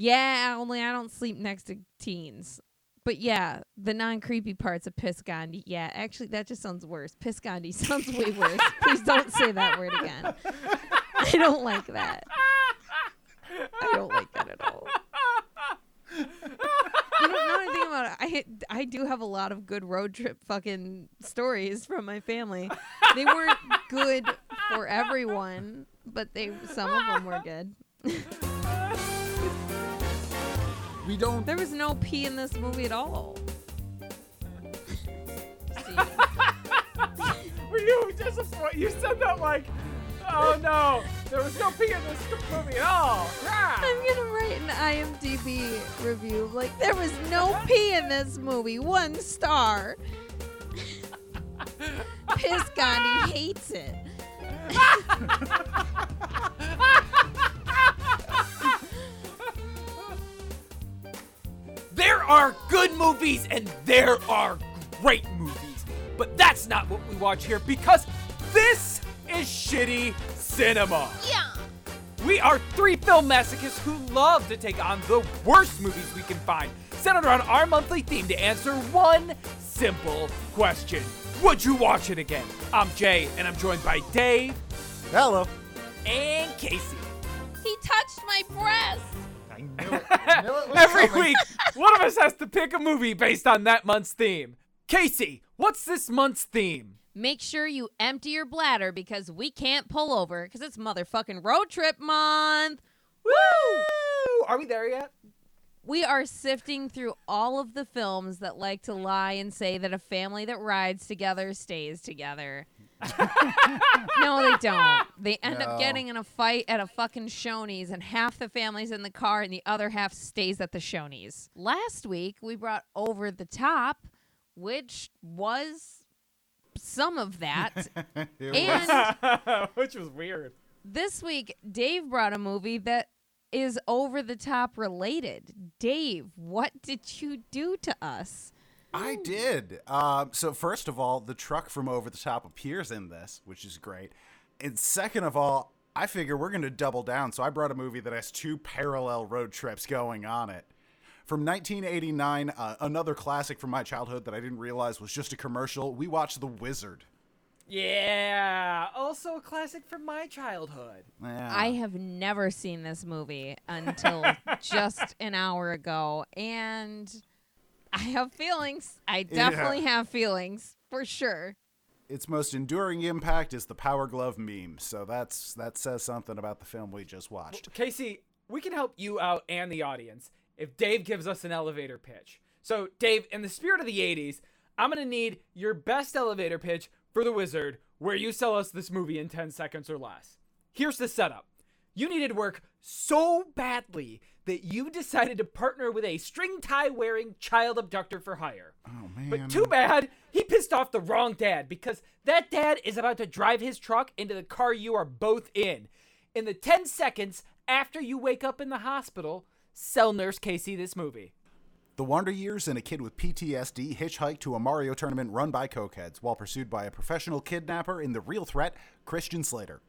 Yeah, only I don't sleep next to teens. But yeah, the non creepy parts of Piss Gandhi. Yeah, actually, that just sounds worse. Piss Gandhi sounds way worse. Please don't say that word again. I don't like that. I don't like that at all. You know, now I think about it, I I do have a lot of good road trip fucking stories from my family. They weren't good for everyone, but they some of them were good. We don't. There was no pee in this movie at all. Were you disappointed? You said that like, oh no, there was no pee in this movie at all. I'm gonna write an IMDb review like there was no pee in this movie. One star. Piss Gandhi hates it. are good movies and there are great movies, but that's not what we watch here because this is shitty cinema. Yeah. We are three film masochists who love to take on the worst movies we can find, centered around our monthly theme to answer one simple question Would you watch it again? I'm Jay, and I'm joined by Dave Hello. and Casey. He touched my breast. I knew it. I knew it Every coming. week, one of us has to pick a movie based on that month's theme. Casey, what's this month's theme? Make sure you empty your bladder because we can't pull over because it's motherfucking road trip month. Woo! Are we there yet? We are sifting through all of the films that like to lie and say that a family that rides together stays together. no, they don't. They end No. up getting in a fight at a fucking Shoney's, and half the family's in the car, and the other half stays at the Shoney's. Last week, we brought Over the Top, which was some of that. It and Which was weird. this week, Dave brought a movie that is over the top related. Dave, what did you do to us? I did. Um, so first of all, the truck from Over the Top appears in this, which is great. And second of all, I figure we're going to double down. So I brought a movie that has two parallel road trips going on it. From 1989, uh, another classic from my childhood that I didn't realize was just a commercial. We watched The Wizard. Yeah, also a classic from my childhood. Yeah. I have never seen this movie until just an hour ago, and I have feelings. I definitely have feelings for sure. its most enduring impact is the Power Glove meme. So that's that says something about the film we just watched. Casey, we can help you out and the audience if Dave gives us an elevator pitch. So, Dave, in the spirit of the 80s, I'm going to need your best elevator pitch for The Wizard where you sell us this movie in 10 seconds or less. Here's the setup you needed work so badly that you decided to partner with a string tie wearing child abductor for hire. Oh man. But too bad he pissed off the wrong dad because that dad is about to drive his truck into the car you are both in. In the 10 seconds after you wake up in the hospital, sell Nurse Casey this movie. The Wonder Years and a kid with PTSD hitchhike to a Mario tournament run by cokeheads while pursued by a professional kidnapper in The Real Threat, Christian Slater.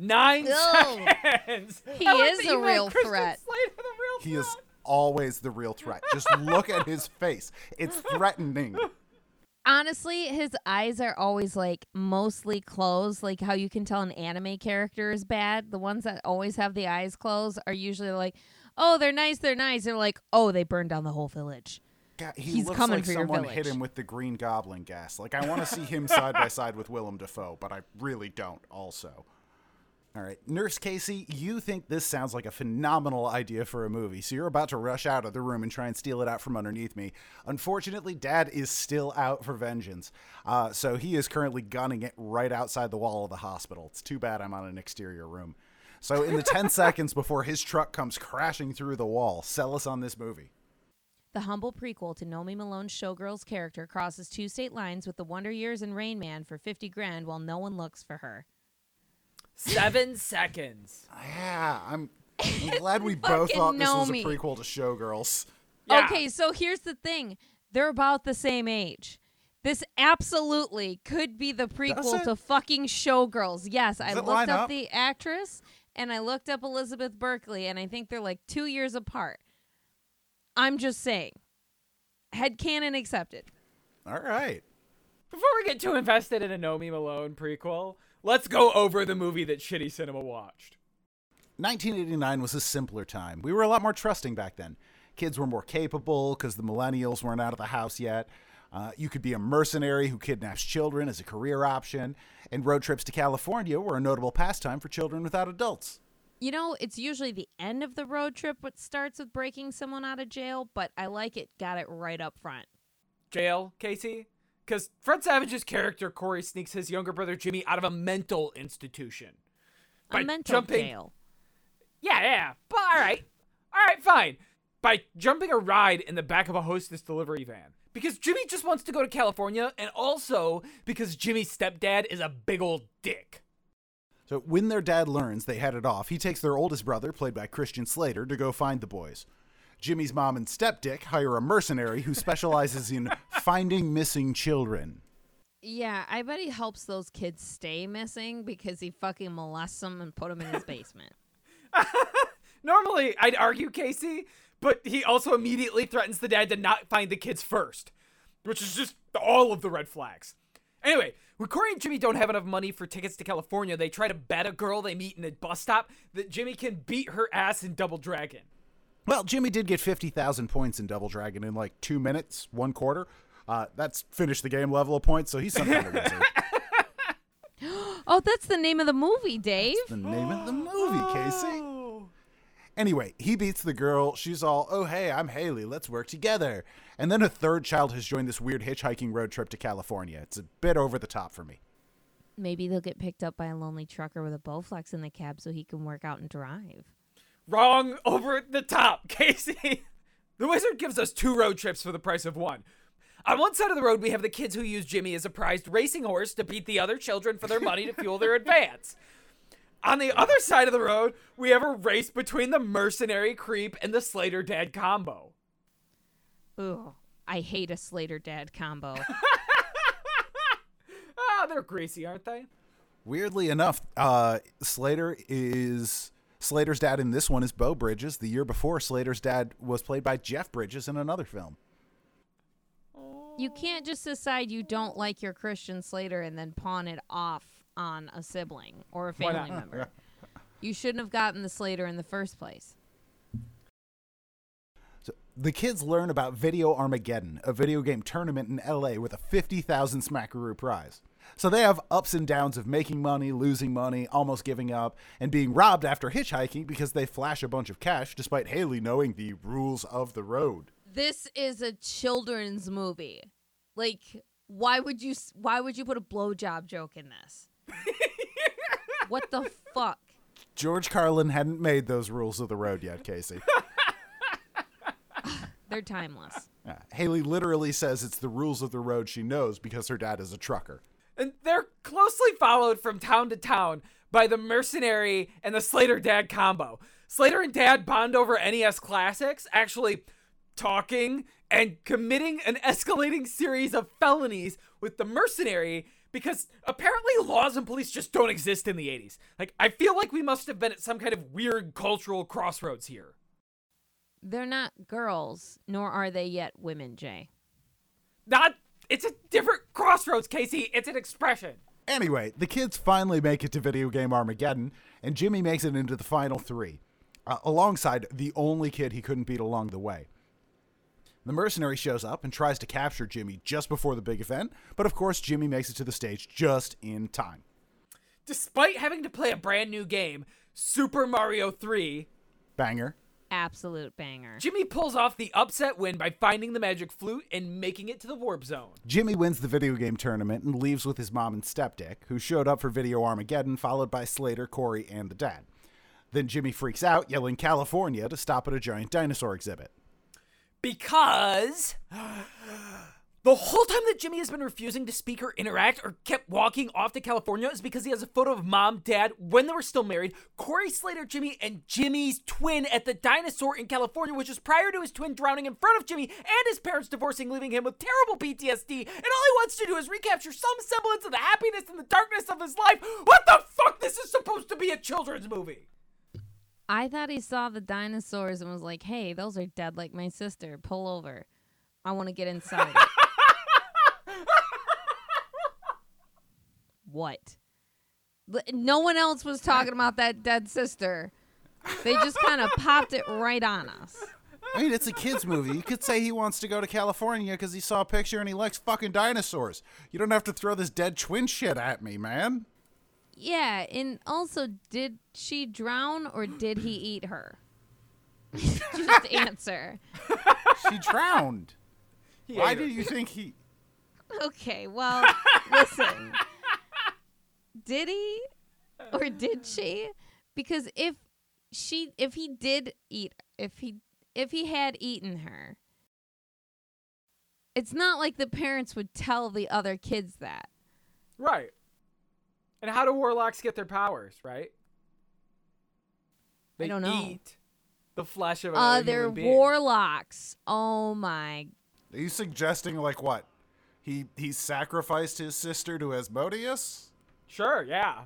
Nine Ugh. seconds. He I is that a real Christian threat. Real He is always the real threat. Just look at his face. It's threatening. Honestly, his eyes are always like mostly closed, like how you can tell an anime character is bad. The ones that always have the eyes closed are usually like, oh, they're nice, they're nice. They're like, oh, they burned down the whole village. God, he He's looks coming like for your someone village. hit him with the Green Goblin gas. Like I want to see him side by side with Willem Dafoe, but I really don't. Also, all right, Nurse Casey, you think this sounds like a phenomenal idea for a movie, so you're about to rush out of the room and try and steal it out from underneath me. Unfortunately, Dad is still out for vengeance, uh, so he is currently gunning it right outside the wall of the hospital. It's too bad I'm on an exterior room. So, in the 10 seconds before his truck comes crashing through the wall, sell us on this movie. The humble prequel to Nomi Malone's Showgirl's character crosses two state lines with the Wonder Years and Rain Man for 50 grand while no one looks for her. Seven seconds. Yeah, I'm, I'm glad we both Fucking thought this was a prequel to Showgirls. Yeah. Okay, so here's the thing. They're about the same age. This absolutely could be the prequel it? to fucking Showgirls. Yes, I it looked up up? the actress and I looked up Elizabeth Berkley, and I think they're like two years apart. I'm just saying. Headcanon accepted. All right. Before we get too invested in a Nomi Malone prequel, let's go over the movie that Shitty Cinema watched. 1989 was a simpler time. We were a lot more trusting back then. Kids were more capable because the millennials weren't out of the house yet. Uh, you could be a mercenary who kidnaps children as a career option, and road trips to California were a notable pastime for children without adults. You know, it's usually the end of the road trip what starts with breaking someone out of jail, but I like it got it right up front. Jail, Casey? Because Fred Savage's character, Corey, sneaks his younger brother, Jimmy, out of a mental institution. A By mental jumping- jail. Yeah, yeah. But all right. All right, fine. By jumping a ride in the back of a hostess delivery van. Because Jimmy just wants to go to California, and also because Jimmy's stepdad is a big old dick. So when their dad learns they had it off, he takes their oldest brother, played by Christian Slater, to go find the boys. Jimmy's mom and stepdick hire a mercenary who specializes in finding missing children. Yeah, I bet he helps those kids stay missing because he fucking molests them and put them in his basement. Normally, I'd argue Casey, but he also immediately threatens the dad to not find the kids first, which is just all of the red flags. Anyway, when Corey and Jimmy don't have enough money for tickets to California, they try to bet a girl they meet in a bus stop that Jimmy can beat her ass in Double Dragon. Well, Jimmy did get 50,000 points in Double Dragon in like two minutes, one quarter. Uh, that's finished the game level of points, so he's some kind of oh, that's the name of the movie, Dave. the name of the movie, Casey. Anyway, he beats the girl. She's all, oh, hey, I'm Haley. Let's work together. And then a third child has joined this weird hitchhiking road trip to California. It's a bit over the top for me. Maybe they'll get picked up by a lonely trucker with a Bowflex in the cab so he can work out and drive. Wrong over the top, Casey. The wizard gives us two road trips for the price of one. On one side of the road, we have the kids who use Jimmy as a prized racing horse to beat the other children for their money to fuel their advance. On the other side of the road, we have a race between the mercenary creep and the Slater dad combo. Ooh, I hate a Slater dad combo. Ah, they're greasy, aren't they? Weirdly enough, uh, Slater is. Slater's dad in this one is Beau Bridges. The year before, Slater's dad was played by Jeff Bridges in another film. you can't just decide you don't like your Christian Slater and then pawn it off on a sibling or a family member. You shouldn't have gotten the Slater in the first place. So the kids learn about Video Armageddon, a video game tournament in LA with a 50,000 Smackaroo prize. So they have ups and downs of making money, losing money, almost giving up, and being robbed after hitchhiking because they flash a bunch of cash despite Haley knowing the rules of the road. This is a children's movie. Like, why would you? Why would you put a blowjob joke in this? what the fuck? George Carlin hadn't made those rules of the road yet, Casey. They're timeless. Uh, Haley literally says it's the rules of the road she knows because her dad is a trucker. And they're closely followed from town to town by the mercenary and the Slater dad combo. Slater and dad bond over NES classics, actually talking and committing an escalating series of felonies with the mercenary because apparently laws and police just don't exist in the 80s. Like, I feel like we must have been at some kind of weird cultural crossroads here. They're not girls, nor are they yet women, Jay. Not, it's a different crossroads, Casey. It's an expression. Anyway, the kids finally make it to video game Armageddon, and Jimmy makes it into the final three, uh, alongside the only kid he couldn't beat along the way. The mercenary shows up and tries to capture Jimmy just before the big event, but of course, Jimmy makes it to the stage just in time. Despite having to play a brand new game, Super Mario 3, Banger. Absolute banger. Jimmy pulls off the upset win by finding the magic flute and making it to the warp zone. Jimmy wins the video game tournament and leaves with his mom and stepdick, who showed up for Video Armageddon, followed by Slater, Corey, and the dad. Then Jimmy freaks out, yelling California to stop at a giant dinosaur exhibit. Because the whole time that Jimmy has been refusing to speak or interact or kept walking off to California is because he has a photo of mom, dad, when they were still married, Corey Slater, Jimmy, and Jimmy's twin at the dinosaur in California, which is prior to his twin drowning in front of Jimmy and his parents divorcing, leaving him with terrible PTSD. And all he wants to do is recapture some semblance of the happiness and the darkness of his life. What the fuck? This is supposed to be a children's movie. I thought he saw the dinosaurs and was like, "Hey, those are dead like my sister. Pull over. I want to get inside." it." What? No one else was talking about that dead sister. They just kind of popped it right on us. I mean, it's a kids' movie. You could say he wants to go to California because he saw a picture and he likes fucking dinosaurs. You don't have to throw this dead twin shit at me, man. Yeah, and also, did she drown or did he eat her? just answer. She drowned. He Why ate do you think he? Okay, well, listen. Did he or did she? Because if she if he did eat if he if he had eaten her, it's not like the parents would tell the other kids that. Right. And how do warlocks get their powers, right? They don't know. eat the flesh of a Uh human they're being. warlocks. Oh my Are you suggesting like what? He he sacrificed his sister to Asmodeus? Sure, yeah.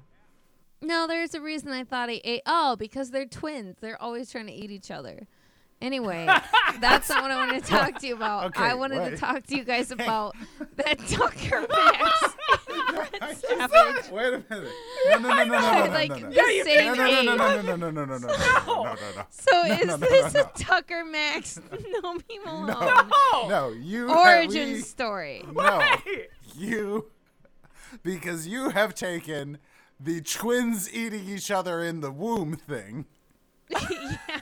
No, there's a reason I thought he ate. Oh, because they're twins. They're always trying to eat each other. Anyway, that's not what I wanted to talk to you about. Okay, I wanted to talk to you guys about that Tucker Max. Wait a minute. No, no, no, no, no, no, like no, no. the Yeah, same No, no, no, no, no, no, no, no, no, no, no, no, no, no. So No, is no, no, this no, a no. Tucker Max Nomi Malone No. No, you origin we- story? No, you because you have taken the twins eating each other in the womb thing, yeah.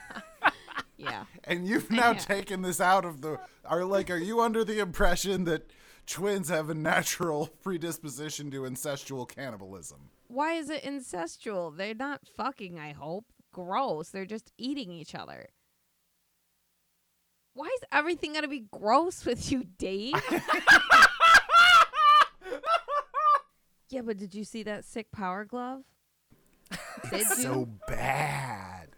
Yeah. and you've now have. taken this out of the. Are like, are you under the impression that twins have a natural predisposition to incestual cannibalism? Why is it incestual? They're not fucking, I hope. Gross. They're just eating each other. Why is everything gonna be gross with you, Dave? Yeah, but did you see that sick power glove? Did you? So bad.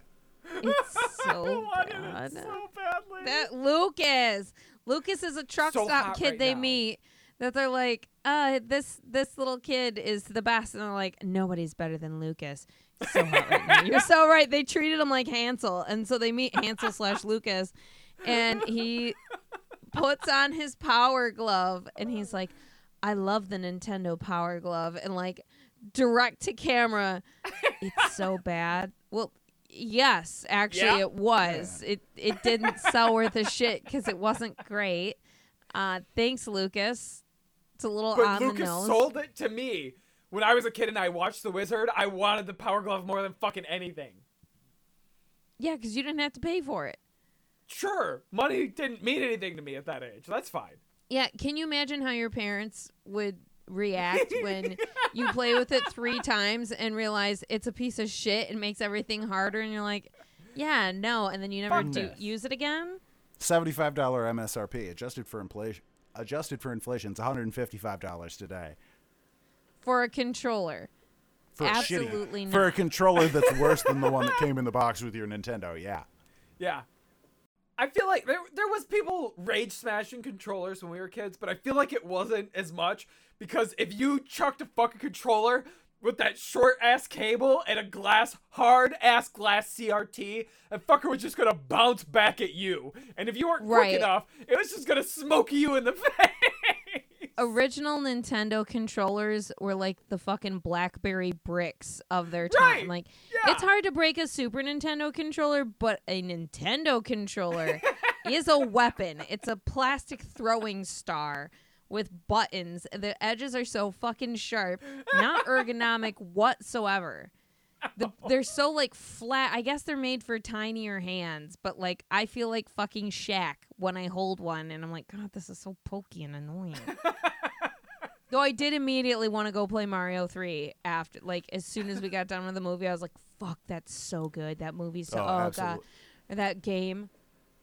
it's I so wanted bad. it so badly. That Lucas. Lucas is a truck So stop hot kid right they now. meet that they're like, uh, this this little kid is the best, and they're like, nobody's better than Lucas. He's so hot right now. You're so right. They treated him like Hansel, and so they meet Hansel slash Lucas, and he puts on his power glove, and he's like, I love the Nintendo Power Glove, and like direct to camera, it's so bad. Well, yes, actually Yeah. it was. It it didn't sell worth a shit because it wasn't great. Uh, thanks, Lucas. It's a little But on the Lucas nose. sold it to me. When I was a kid and I watched The Wizard, I wanted the Power Glove more than fucking anything. yeah, because you didn't have to pay for it. Sure, money didn't mean anything to me at that age. That's fine. Yeah, can you imagine how your parents would react when you play with it three times and realize it's a piece of shit and makes everything harder, and you're like, yeah, no, and then you never Fuck do this. use it again? Seventy-five dollar MSRP adjusted for inflation. Adjusted for inflation, it's one hundred and fifty-five dollars today. For a controller. For a shitty- Absolutely For a controller that's worse than the one that came in the box with your Nintendo. Yeah. Yeah. I feel like there there was people rage smashing controllers when we were kids, but I feel like it wasn't as much because if you chucked a fucking controller with that short ass cable and a glass hard ass glass CRT, that fucker was just gonna bounce back at you. And if you weren't Right. quick enough, it was just gonna smoke you in the face. Original Nintendo controllers were like the fucking Blackberry bricks of their time. Right. Like Yeah. it's hard to break a Super Nintendo controller, but a Nintendo controller is a weapon. It's a plastic throwing star with buttons. The edges are so fucking sharp, not ergonomic whatsoever. The, they're so like flat. I guess they're made for tinier hands, but like I feel like fucking Shaq when I hold one, and I'm like, God, this is so pokey and annoying. Though I did immediately want to go play Mario 3 after, like, as soon as we got done with the movie, I was like, fuck, that's so good. That movie's so, Oh, oh, God. Or that game.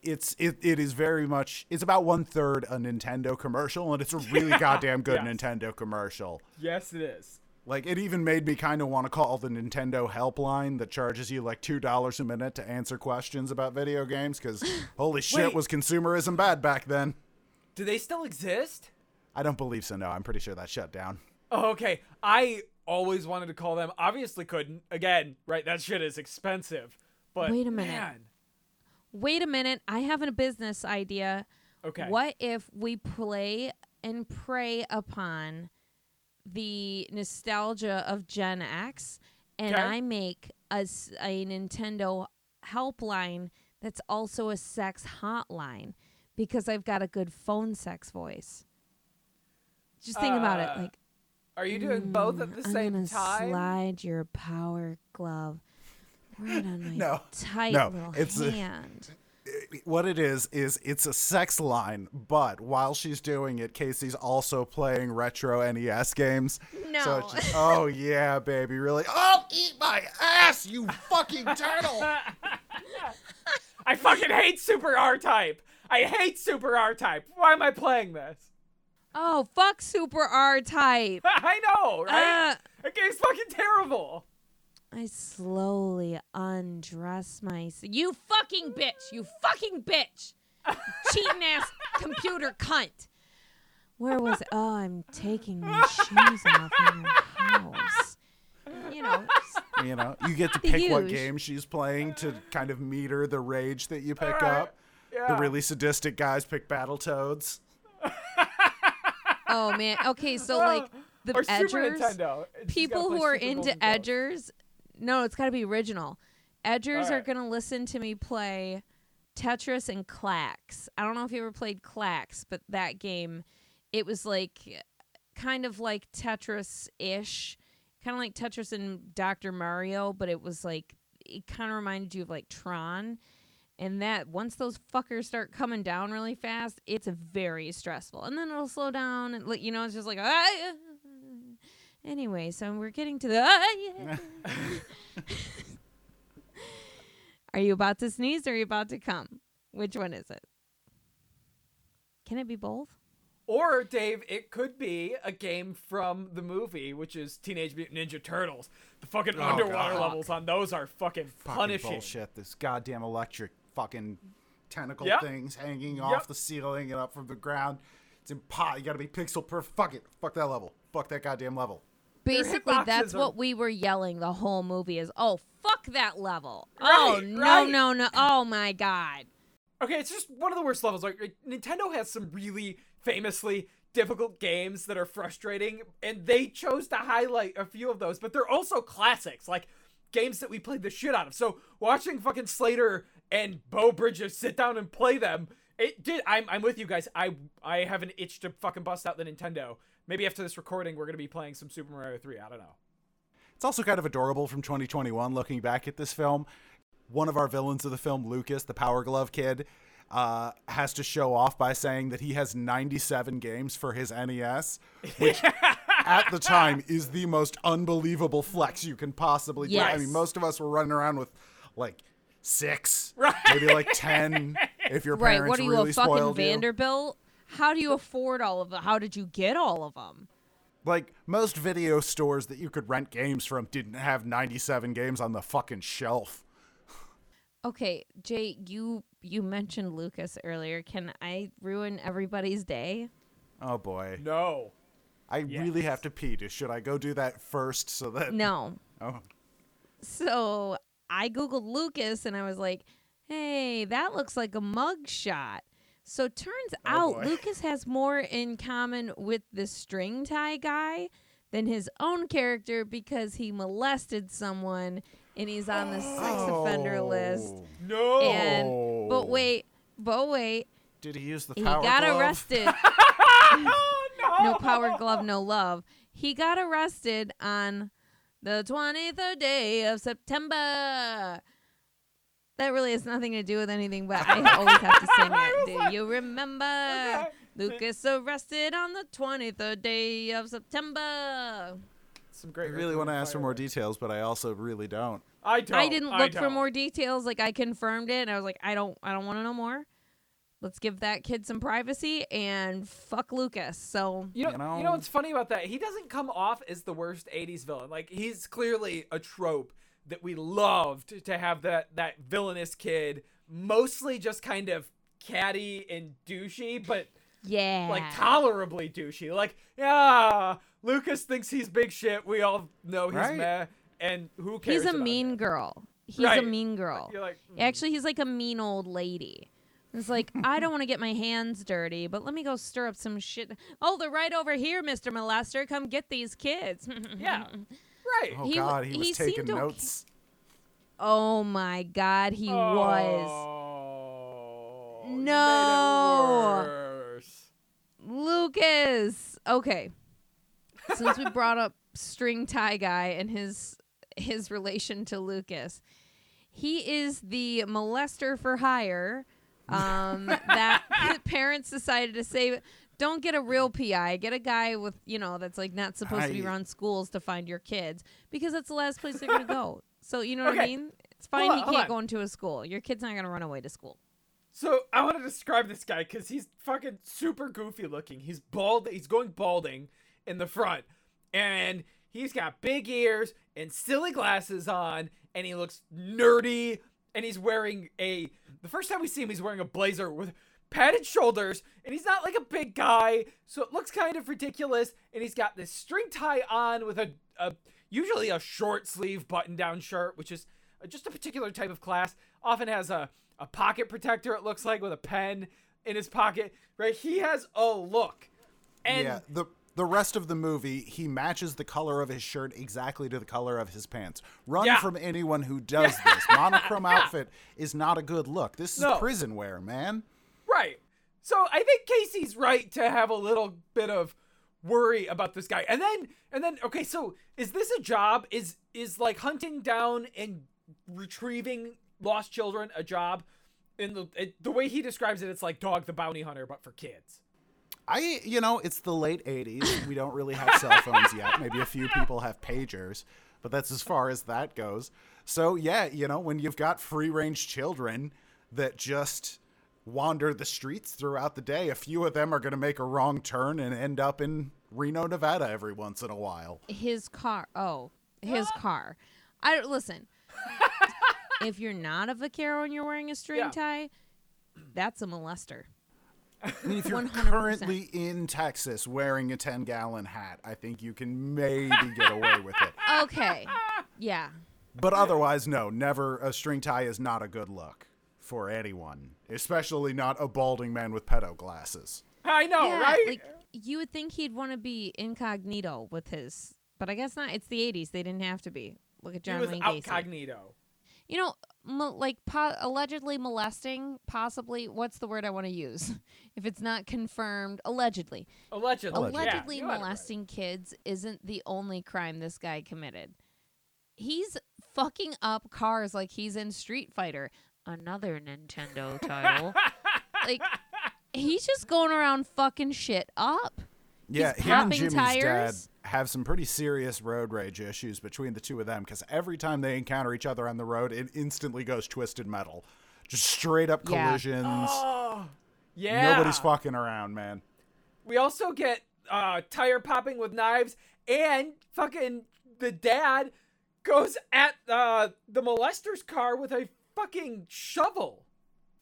It's it, it is very much it's about one third a Nintendo commercial and it's a really goddamn good Yes. Nintendo commercial. yes, it is. Like it even made me kind of want to call the Nintendo helpline that charges you like two dollars a minute to answer questions about video games because holy shit Wait. was consumerism bad back then. Do they still exist? I don't believe so. No, I'm pretty sure that shut down. Oh, okay. I always wanted to call them. Obviously couldn't. Again, right? That shit is expensive. But Wait a minute. man. Wait a minute. I have a business idea. Okay. What if we play and prey upon the nostalgia of Gen X and Okay. I make a Nintendo helpline that's also a sex hotline because I've got a good phone sex voice? Just think about it. Uh, Like, Are you doing both at "Mm, the I'm same gonna time? Slide your power glove right on my No. tight No, little it's a- hand. What it is is it's a sex line, but while she's doing it, Casey's also playing retro NES games. No. So it's just, oh yeah, baby, really? Oh, eat my ass, you fucking turtle! I fucking hate Super R Type. I hate Super R Type. Why am I playing this? Oh, fuck Super R Type. I know, right? Uh, that game's fucking terrible. I slowly undress myself. You fucking bitch! You fucking bitch! Cheating ass computer cunt! Where was? Oh, I'm taking my shoes off in your house. You know, You know, you get to The pick what game she's playing to kind of meter the rage that you pick Alright, up. Yeah. The really sadistic guys pick Battletoads. oh man. Okay, so like the or Super edgers, Nintendo. People who are into edgers, no, it's got to be original. Edgers are gonna listen to me play Tetris and Klax. I don't know if you ever played Klax, but that game, it was like kind of like Tetris ish, kind of like Tetris and Dr. Mario, but it was like it kind of reminded you of like Tron. And that once those fuckers start coming down really fast, it's very stressful. And then it'll slow down, and like, you know, it's just like ah. Anyway, so we're getting to the. ah, yeah. are you about to sneeze or are you about to come? Which one is it? Can it be both? Or Dave, it could be a game from the movie, which is Teenage Mutant Ninja Turtles. The fucking Oh, underwater God. levels on those are fucking, Fucking punishing. bullshit. This goddamn electric fucking tentacle Yep. things hanging Yep. off the ceiling and up from the ground. It's impo- You gotta be pixel perfect. Fuck it. Fuck that level. Fuck that goddamn level. Basically, that's are- what we were yelling the whole movie is, oh, fuck that level. oh, Right, no, right. no, no. Oh, my God. Okay, it's just one of the worst levels. Like, like, Nintendo has some really famously difficult games that are frustrating, and they chose to highlight a few of those. But they're also classics, like games that we played the shit out of. So watching fucking Slater and Beau Bridges sit down and play them, it did. I'm, I'm with you guys. I I have an itch to fucking bust out the Nintendo. Maybe after this recording, we're gonna be playing some Super Mario 3. I don't know. It's also kind of adorable from 2021 looking back at this film. One of our villains of the film, Lucas, the Power Glove kid, uh, has to show off by saying that he has 97 games for his NES, which at the time is the most unbelievable flex you can possibly do. I mean, most of us were running around with like six, Right. maybe like 10 if your Right. parents What are you, really a fucking spoiled you. Vanderbilt? How do you afford all of them? How did you get all of them? Like most video stores that you could rent games from didn't have 97 games on the fucking shelf. Okay, Jay, you you mentioned Lucas earlier. Can I ruin everybody's day? Oh boy. No. I really have to pee. Should I go do that first so that No. Oh. So I googled Lucas and I was like, "Hey, that looks like a mug shot." So turns oh, out boy. Lucas has more in common with the string tie guy than his own character because he molested someone and he's on the sex offender oh. list. Oh. No. And Oh. but wait, but wait, Did he use the power? he got glove? arrested. oh, no. no power glove, no love. He got arrested on the 23rd day of September. That really has nothing to do with anything, but I always have to sing it. Do you remember? Okay. Lucas arrested on the 23rd day of September. Some great. I really want to ask for more details, but I also really don't. I don't. I didn't look for more details. Like I confirmed it, and I was like, I don't, I don't want to know more. Let's give that kid some privacy and fuck Lucas. So You know, You you know, know? what's funny about that? He doesn't come off as the worst '80s villain. Like he's clearly a trope that we loved to have that that villainous kid, mostly just kind of catty and douchey, but yeah, like tolerably douchey. Like, yeah, Lucas thinks he's big shit. We all know he's Right. meh, and who cares? he's a mean him? girl. He's a mean girl. You're like, mm. Actually, he's like a mean old lady. It's like, I don't want to get my hands dirty, but let me go stir up some shit. Oh, they're right over here, Mr. Molester. Come get these kids. Yeah. right. Oh He God, he was he taking seemed okay. notes. Oh my God, he was. Oh, you made it No. Lucas. Okay. Since we brought up string tie guy and his his relation to Lucas, he is the molester for hire. Um, that parents decided to say, don't get a real PI, get a guy with you know that's like not supposed to be around schools to find your kids because that's the last place they're gonna go. So you know what I mean? It's fine. Hold he hold can't on. go into a school. Your kid's not gonna run away to school. So I want to describe this guy because he's fucking super goofy looking. He's bald. He's going balding in the front, and he's got big ears and silly glasses on, and he looks nerdy. And he's wearing a. The first time we see him, he's wearing a blazer with padded shoulders, and he's not like a big guy, so it looks kind of ridiculous. And he's got this string tie on with a, a usually a short sleeve button down shirt, which is just a particular type of class. Often has a a pocket protector. It looks like with a pen in his pocket. Right, he has a look, and yeah, the the rest of the movie, he matches the color of his shirt exactly to the color of his pants. Run Yeah. from anyone who does this. Monochrome outfit is not a good look. This is No. prison wear, man. So I think Casey's right to have a little bit of worry about this guy. And then and then okay, so is this a job? Is is like hunting down and retrieving lost children a job? In the it, the way he describes it, it's like Dog the Bounty Hunter, but for kids. I, you know, it's the late 80s. We don't really have cell phones yet. Maybe a few people have pagers, but that's as far as that goes. So, yeah, you know, when you've got free range children that just wander the streets throughout the day, a few of them are going to make a wrong turn and end up in Reno, Nevada every once in a while. his car. Oh, his ah. car. I don't listen. if you're not a vaquero and you're wearing a string Yeah. tie, that's a molester. I mean, if you're 100%. currently in Texas wearing a 10 gallon hat, I think you can maybe get away with it. Okay. Yeah. But otherwise, no, never. A string tie is not a good look for anyone, especially not a balding man with pedo glasses. I know, yeah, right? Like you would think he'd want to be incognito with his, but I guess not. It's the '80s; they didn't have to be. Look at he John was Wayne Gacy. outcognito. You know, mo- like po- allegedly molesting, possibly. What's the word I want to use? if it's not confirmed, allegedly. Allegedly. Allegedly. Yeah, Allegedly you had right. molesting kids isn't the only crime this guy committed. He's fucking up cars like he's in Street Fighter, another Nintendo title. like he's just going around fucking shit up. Yeah, He's him and popping Jimmy's dad tires. have some pretty serious road rage issues between the two of them because every time they encounter each other on the road, it instantly goes twisted metal. Just straight up Yeah. collisions. Oh, yeah. Nobody's fucking around, man. We also get uh, tire popping with knives, and fucking the dad goes at uh, the molester's car with a fucking shovel.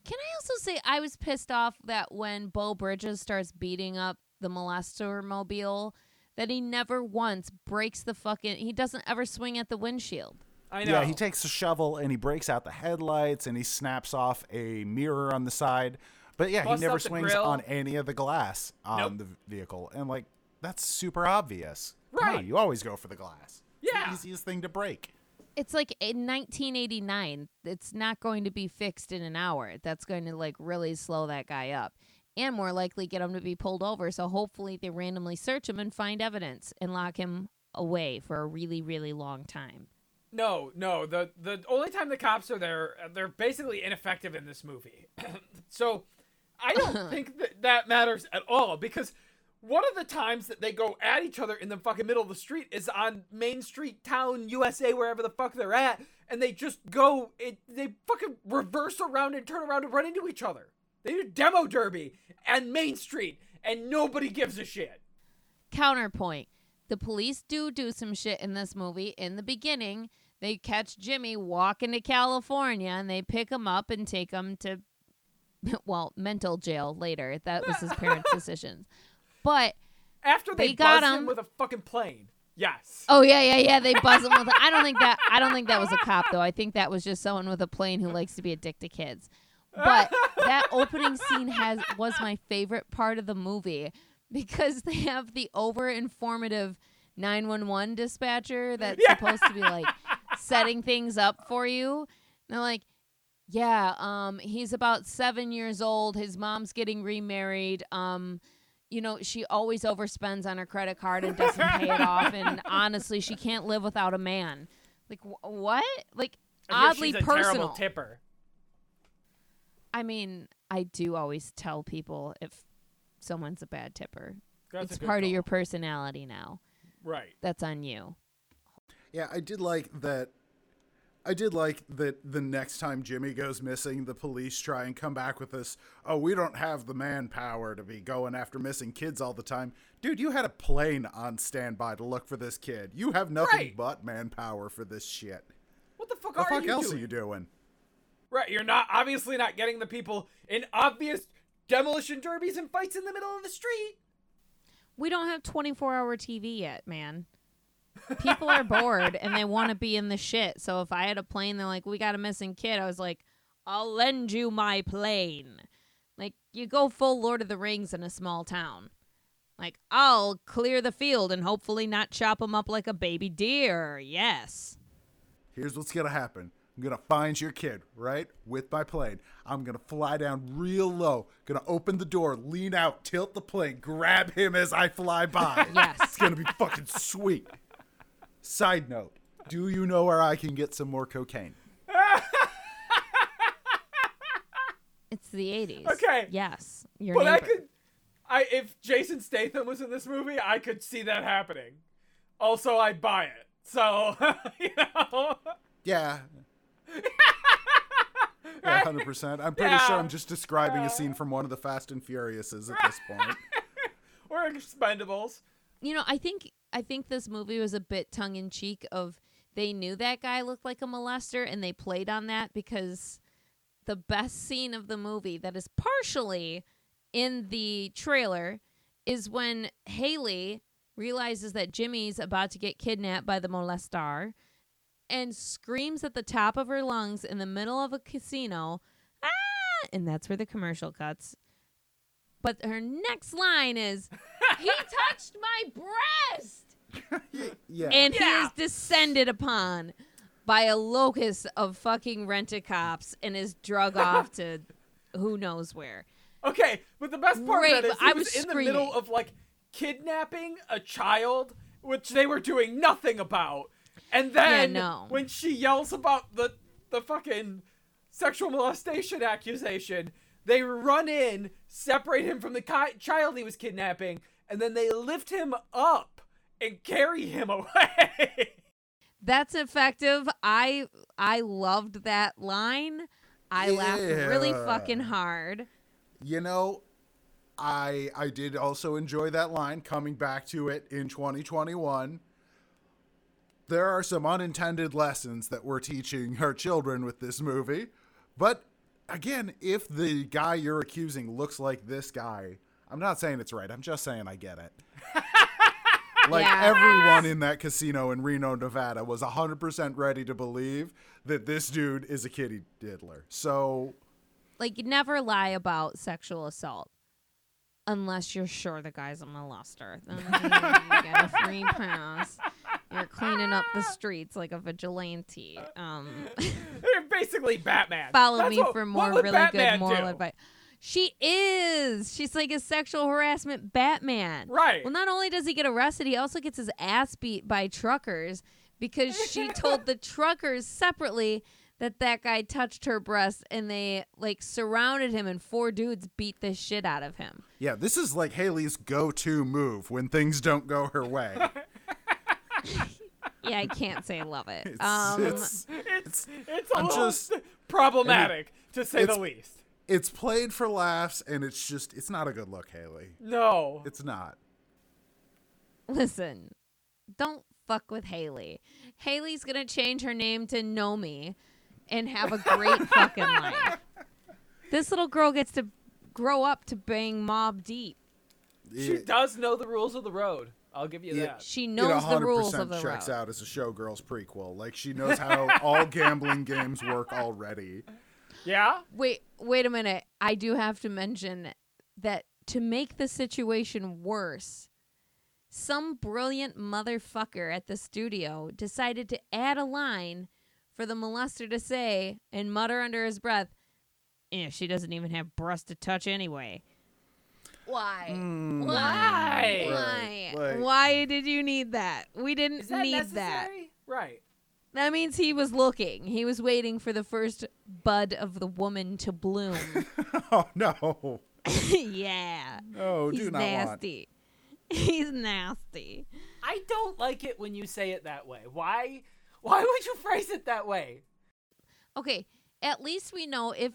Can I also say I was pissed off that when Beau Bridges starts beating up the molester mobile, that he never once breaks the fucking. He doesn't ever swing at the windshield. I know. Yeah, he takes a shovel and he breaks out the headlights and he snaps off a mirror on the side. But yeah, Busts he never swings grill. on any of the glass on Nope. the vehicle. And like that's super obvious. Come on, Right. you always go for the glass. It's Yeah. the easiest thing to break. It's like in 1989. It's not going to be fixed in an hour. That's going to like really slow that guy up. And more likely get him to be pulled over. So hopefully they randomly search him and find evidence and lock him away for a really, really long time. No, no. The the only time the cops are there, uh, they're basically ineffective in this movie. so I don't think that that matters at all because one of the times that they go at each other in the fucking middle of the street is on Main Street, Town, USA, wherever the fuck they're at, and they just go, it, they fucking reverse around and turn around and run into each other. They do demo derby and Main Street, and nobody gives a shit. Counterpoint. The police do do some shit in this movie. In the beginning, they catch Jimmy walking to California and they pick him up and take him to, well, mental jail later. That was his parents' decisions. But After they, They got him him. with a fucking plane. Yes. Oh yeah, yeah, yeah. They buzz him with. I don't think that. I don't think that was a cop though. I think that was just someone with a plane who likes to be a dick to kids. But that opening scene has was my favorite part of the movie because they have the over informative 911 dispatcher that's Yeah. supposed to be like setting things up for you. And they're like, yeah, um, he's about seven years old. His mom's getting remarried. Um, you know, she always overspends on her credit card and doesn't pay it off. And honestly, she can't live without a man. Like wh- what? Like oddly she's a personal. terrible tipper. I mean, I do always tell people if someone's a bad tipper. That's it's good part of your personality now. Right. That's on you. Yeah, I did like that. I did like that the next time Jimmy goes missing, the police try and come back with this. Oh, we don't have the manpower to be going after missing kids all the time. Dude, you had a plane on standby to look for this kid. You have nothing Right. but manpower for this shit. What the fuck are you doing? What The are fuck you else doing? are you doing? Right, you're not obviously not getting the people in obvious demolition derbies and fights in the middle of the street. We don't have 24 hour TV yet, man. People are bored and they want to be in the shit. So if I had a plane, they're like, we got a missing kid. I was like, I'll lend you my plane. Like, you go full Lord of the Rings in a small town. Like, I'll clear the field and hopefully not chop him up like a baby deer. Yes. Here's what's gonna happen. I'm gonna find your kid, right? With my plane. I'm gonna fly down real low. Gonna open the door, lean out, tilt the plane, grab him as I fly by. Yes. It's gonna be fucking sweet. Side note, do you know where I can get some more cocaine? It's the 80s. Okay. Yes. Your But I could I if Jason Statham was in this movie, I could see that happening. Also, I'd buy it. So, you know. Yeah. Yeah, hundred percent. I'm pretty sure I'm just describing a scene from one of the Fast and Furiouses at this point. Or Expendables. you know, I think I think this movie was a bit tongue in cheek of they knew that guy looked like a molester and they played on that because the best scene of the movie that is partially in the trailer is when Haley realizes that Jimmy's about to get kidnapped by the molestar and screams at the top of her lungs in the middle of a casino. Ah! And that's where the commercial cuts. But her next line is, "He touched my breast," Yeah. and he is descended upon by a locust of fucking rent cops and is drug off to who knows where. Okay, but the best part Great, of that is he I was, was in the middle of like kidnapping a child, which they were doing nothing about. And then no. when she yells about the the fucking sexual molestation accusation, they run in, separate him from the ki- child he was kidnapping, and then they lift him up and carry him away. That's effective. I I loved that line. I laughed really fucking hard. You know, I I did also enjoy that line coming back to it in 2021. There are some unintended lessons that we're teaching our children with this movie. But again, if the guy you're accusing looks like this guy, I'm not saying it's right. I'm just saying I get it. like Yeah. everyone in that casino in Reno, Nevada was 100% ready to believe that this dude is a kitty diddler. So Like you never lie about sexual assault. Unless you're sure the guy's a molester. Then you get a free pass. You're cleaning up the streets like a vigilante. Um They're basically Batman. follow That's me what- for more really Batman good moral do? advice. She is. She's like a sexual harassment Batman. Right. Well, not only does he get arrested, he also gets his ass beat by truckers because she told the truckers separately that that guy touched her breast and they like surrounded him and four dudes beat the shit out of him. Yeah, this is like Haley's go-to move when things don't go her way. Yeah, I can't say I love it. It's, um it's, It's it's a I'm little just- problematic to say the least. It's played for laughs, and it's just it's not a good look, Haley. No. It's not. listen, don't fuck with Haley. Haley's gonna change her name to Nomi and have a great fucking life. This little girl gets to grow up to bang Mob Deep. She does know the rules of the road. I'll give you Yeah. that. She It knows the rules of the checks road. out as a Showgirls prequel. Like she knows how all gambling games work already. Yeah. Wait, wait a minute. I do have to mention that to make the situation worse, some brilliant motherfucker at the studio decided to add a line for the molester to say and mutter under his breath, "Yeah, she doesn't even have breasts to touch anyway." Why? Mm, Why? Why? Right, like- Why did you need that? We didn't Is that need necessary? that. Right. That means he was looking. He was waiting for the first bud of the woman to bloom. Oh no. yeah. No, He's do not want. nasty. He's nasty. I don't like it when you say it that way. Why? Why would you phrase it that way? Okay, at least we know if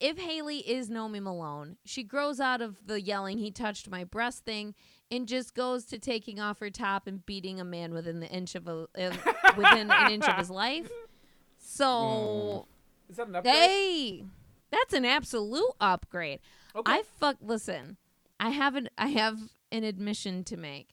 if Haley is Nomi Malone, she grows out of the yelling he touched my breast thing and just goes to taking off her top and beating a man within the inch of a uh, within an inch of his life. So, Is that an upgrade? hey, that's an absolute upgrade. okay. I fuck listen. I have an I have an admission to make.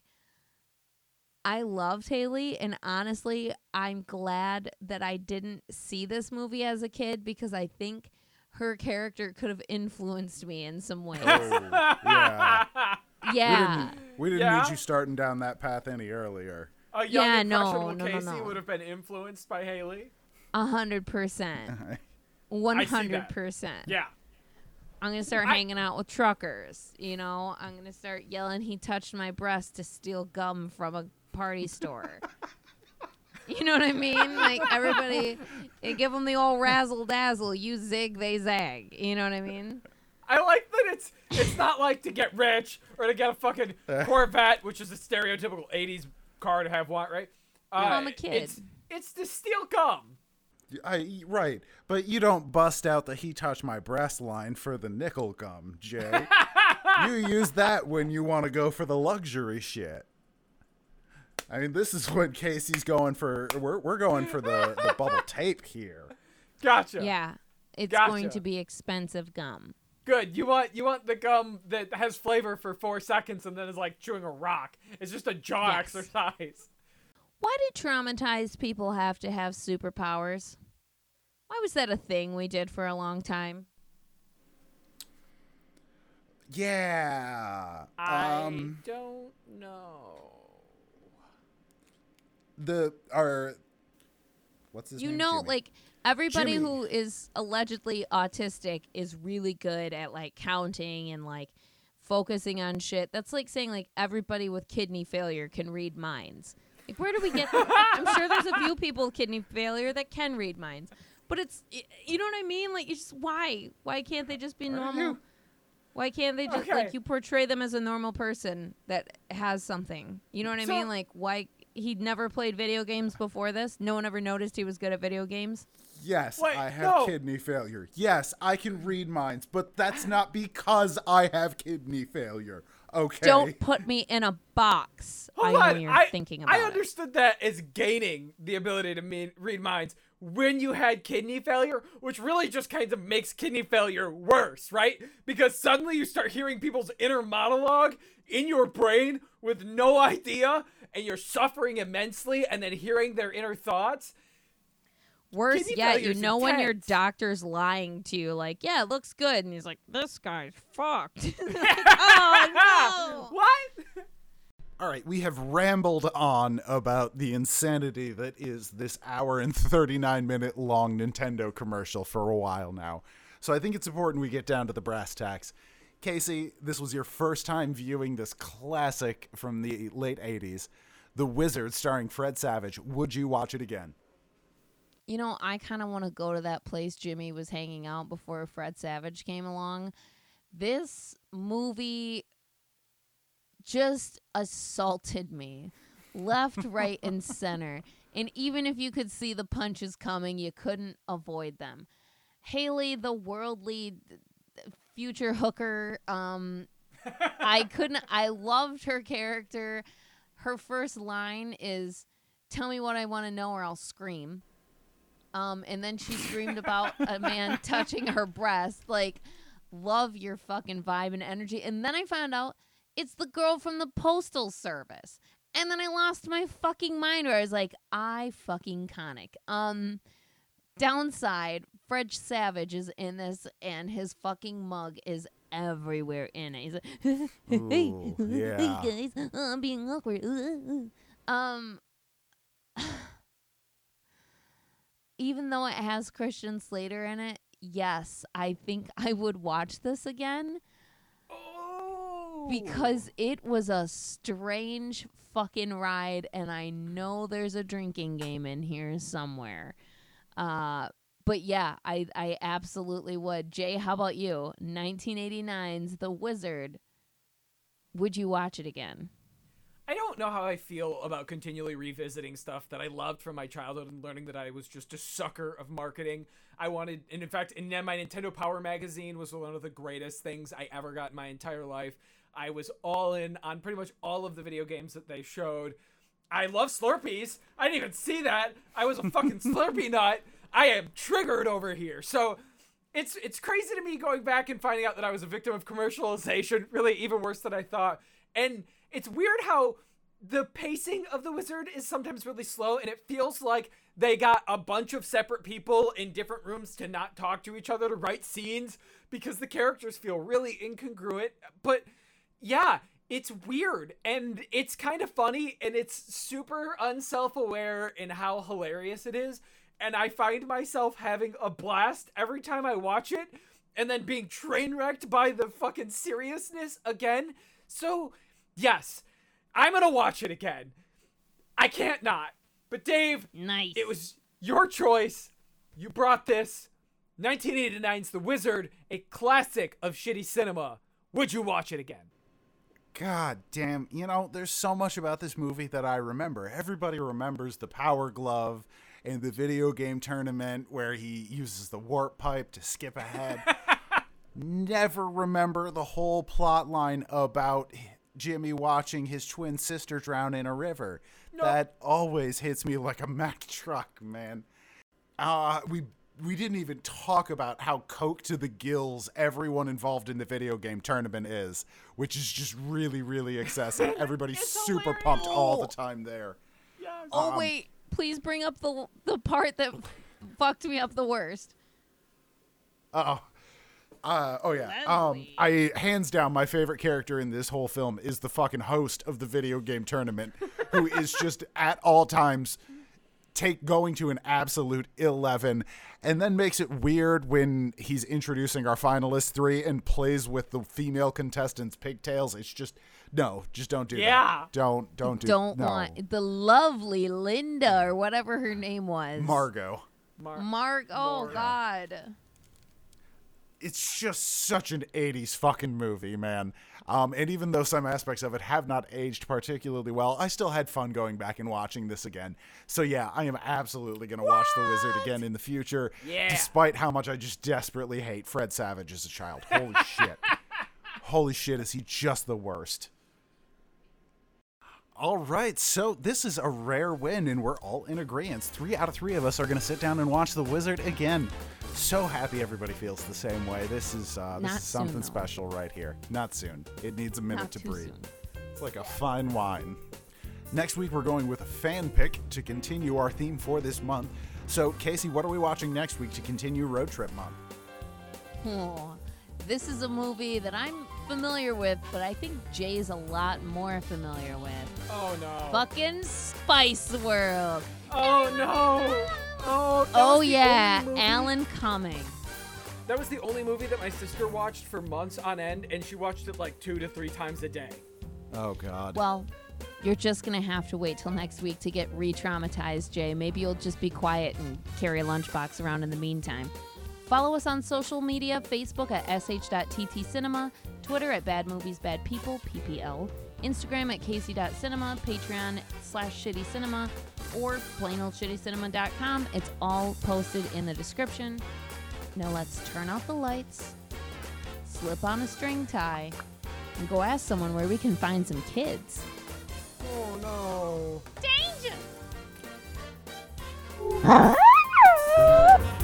I loved Haley and honestly, I'm glad that I didn't see this movie as a kid because I think her character could have influenced me in some way. Oh, yeah. yeah. We didn't Yeah? need you starting down that path any earlier. a young Yeah, impressionable no, no, no, Casey no. would have been influenced by Haley. A hundred percent. One I see that. hundred percent. Yeah. I'm gonna start I- hanging out with truckers. You know, I'm gonna start yelling. He touched my breast to steal gum from a party store. you know what I mean? Like everybody, you give them the old razzle dazzle. You zig, they zag. You know what I mean? I like that it's it's not like to get rich or to get a fucking Corvette, which is a stereotypical '80s car to have want, right? Uh, I'm a kid. It's it's to steal gum. I right, but you don't bust out the "he touched my breast" line for the nickel gum, Jay. you use that when you want to go for the luxury shit. I mean, this is when Casey's going for. We're we're going for the the bubble tape here. Gotcha. Yeah, it's Gotcha. going to be expensive gum. Good. You want you want the gum that has flavor for four seconds and then is like chewing a rock. It's just a jaw Yes. exercise. Why do traumatized people have to have superpowers? Why was that a thing we did for a long time? Yeah. I Um. don't know. The our. What's his you name? know Jimmy. like everybody Jimmy. who is allegedly autistic is really good at like counting and like focusing on shit. That's like saying like everybody with kidney failure can read minds. Like where do we get that? i'm sure there's a few people with kidney failure that can read minds but it's you know what i mean? Like it's just why? Why can't they just be normal? why can't they just Okay. like you portray them as a normal person that has something? You know what i So- mean? Like why he'd never played video games before this? No one ever noticed he was good at video games Yes, Wait, I have no. kidney failure. Yes, I can read minds, but that's not because I have kidney failure. Okay. Don't put me in a box. Hold I know on. you're I, thinking about I it. understood that as gaining the ability to mean, read minds when you had kidney failure, which really just kind of makes kidney failure worse, right? Because suddenly you start hearing people's inner monologue in your brain with no idea, and you're suffering immensely, and then hearing their inner thoughts. Worse kidney yet, you failure's know when your doctor's lying to you, like, yeah, it looks good, and he's like, this guy's fucked. Like, oh no! what? All right, we have rambled on about the insanity that is this hour and 39 minute long Nintendo commercial for a while now. So I think it's important we get down to the brass tacks. Casey, this was your first time viewing this classic from the late 80s, The Wizard starring Fred Savage. Would you watch it again? You know, I kind of want to go to that place Jimmy was hanging out before Fred Savage came along. This movie just assaulted me left, right, and center. And even if you could see the punches coming, you couldn't avoid them. Haley, the worldly future hooker, um, I couldn't, I loved her character. Her first line is, Tell me what I want to know or I'll scream. Um, and then she screamed about a man touching her breast. Like, love your fucking vibe and energy. And then I found out it's the girl from the postal service. And then I lost my fucking mind where I was like, I fucking conic. Um downside, Fred Savage is in this and his fucking mug is everywhere in it. He's like, hey, Ooh, hey yeah. guys, I'm being awkward. Um even though it has Christian Slater in it, yes, I think I would watch this again Oh. because it was a strange fucking ride and I know there's a drinking game in here somewhere. Uh but yeah, I I absolutely would. Jay, how about you? 1989's The Wizard. Would you watch it again? I don't know how I feel about continually revisiting stuff that I loved from my childhood and learning that I was just a sucker of marketing. I wanted, and in fact, in my Nintendo Power magazine was one of the greatest things I ever got in my entire life. I was all in on pretty much all of the video games that they showed. I love Slurpees. I didn't even see that. I was a fucking Slurpee nut. I am triggered over here. So it's it's crazy to me going back and finding out that I was a victim of commercialization. Really, even worse than I thought. And it's weird how the pacing of the wizard is sometimes really slow, and it feels like they got a bunch of separate people in different rooms to not talk to each other to write scenes because the characters feel really incongruent. But yeah, it's weird and it's kind of funny and it's super unself-aware in how hilarious it is and I find myself having a blast every time I watch it and then being train wrecked by the fucking seriousness again. So, yes, I'm going to watch it again. I can't not. But Dave, Nice. it was your choice. You brought this. 1989's The Wizard, a classic of shitty cinema. Would you watch it again? God damn, you know, there's so much about this movie that I remember. Everybody remembers the power glove and the video game tournament where he uses the warp pipe to skip ahead. Never remember the whole plot line about Jimmy watching his twin sister drown in a river. That always hits me like a Mack truck, man. Uh, we we didn't even talk about how coke to the gills everyone involved in the video game tournament is, which is just really, really excessive. Everybody's super hilarious. pumped all the time there. Oh Um, wait, please bring up the the part that fucked me up the worst. Uh oh. Uh, oh yeah. Um, I hands down my favorite character in this whole film is the fucking host of the video game tournament, who is just at all times take going to an absolute eleven, and then makes it weird when he's introducing our finalist three and plays with the female contestants' pigtails. It's just no, just don't do Yeah. that. Don't don't do. Don't no. want the lovely Linda or whatever her name was. Margot. Mar- Mark. Oh Mar- God. It's just such an 80s fucking movie, man. Um, and even though some aspects of it have not aged particularly well, I still had fun going back and watching this again. So yeah, I am absolutely going to watch The Wizard again in the future, Yeah. despite how much I just desperately hate Fred Savage as a child. Holy shit. Holy shit, is he just the worst. All right, so this is a rare win, and we're all in agreement. Three out of three of us are going to sit down and watch The Wizard again. So happy everybody feels the same way. This is uh, this Not is something soon, special right here. Not soon. It needs a minute Not to too breathe. soon. It's like a fine wine. Next week, we're going with a fan pick to continue our theme for this month. So, Casey, what are we watching next week to continue Road Trip Month? Oh, this is a movie that I'm familiar with, but I think Jay's a lot more familiar with. oh no. Fucking Spice World. Oh no. Oh. Oh yeah, Alan Cumming. That was the only movie that my sister watched for months on end, and she watched it like two to three times a day. Oh, God. Well, you're just gonna have to wait till next week to get re-traumatized, Jay. Maybe you'll just be quiet and carry a lunchbox around in the meantime. Follow us on social media: Facebook at sh.ttcinema, Twitter at Bad Movies Bad People, Instagram at casey.cinema, Patreon slash Shitty Cinema, or plainoldshittycinema.com. It's all posted in the description. Now let's turn off the lights, slip on a string tie, and go ask someone where we can find some kids. Oh no. Danger!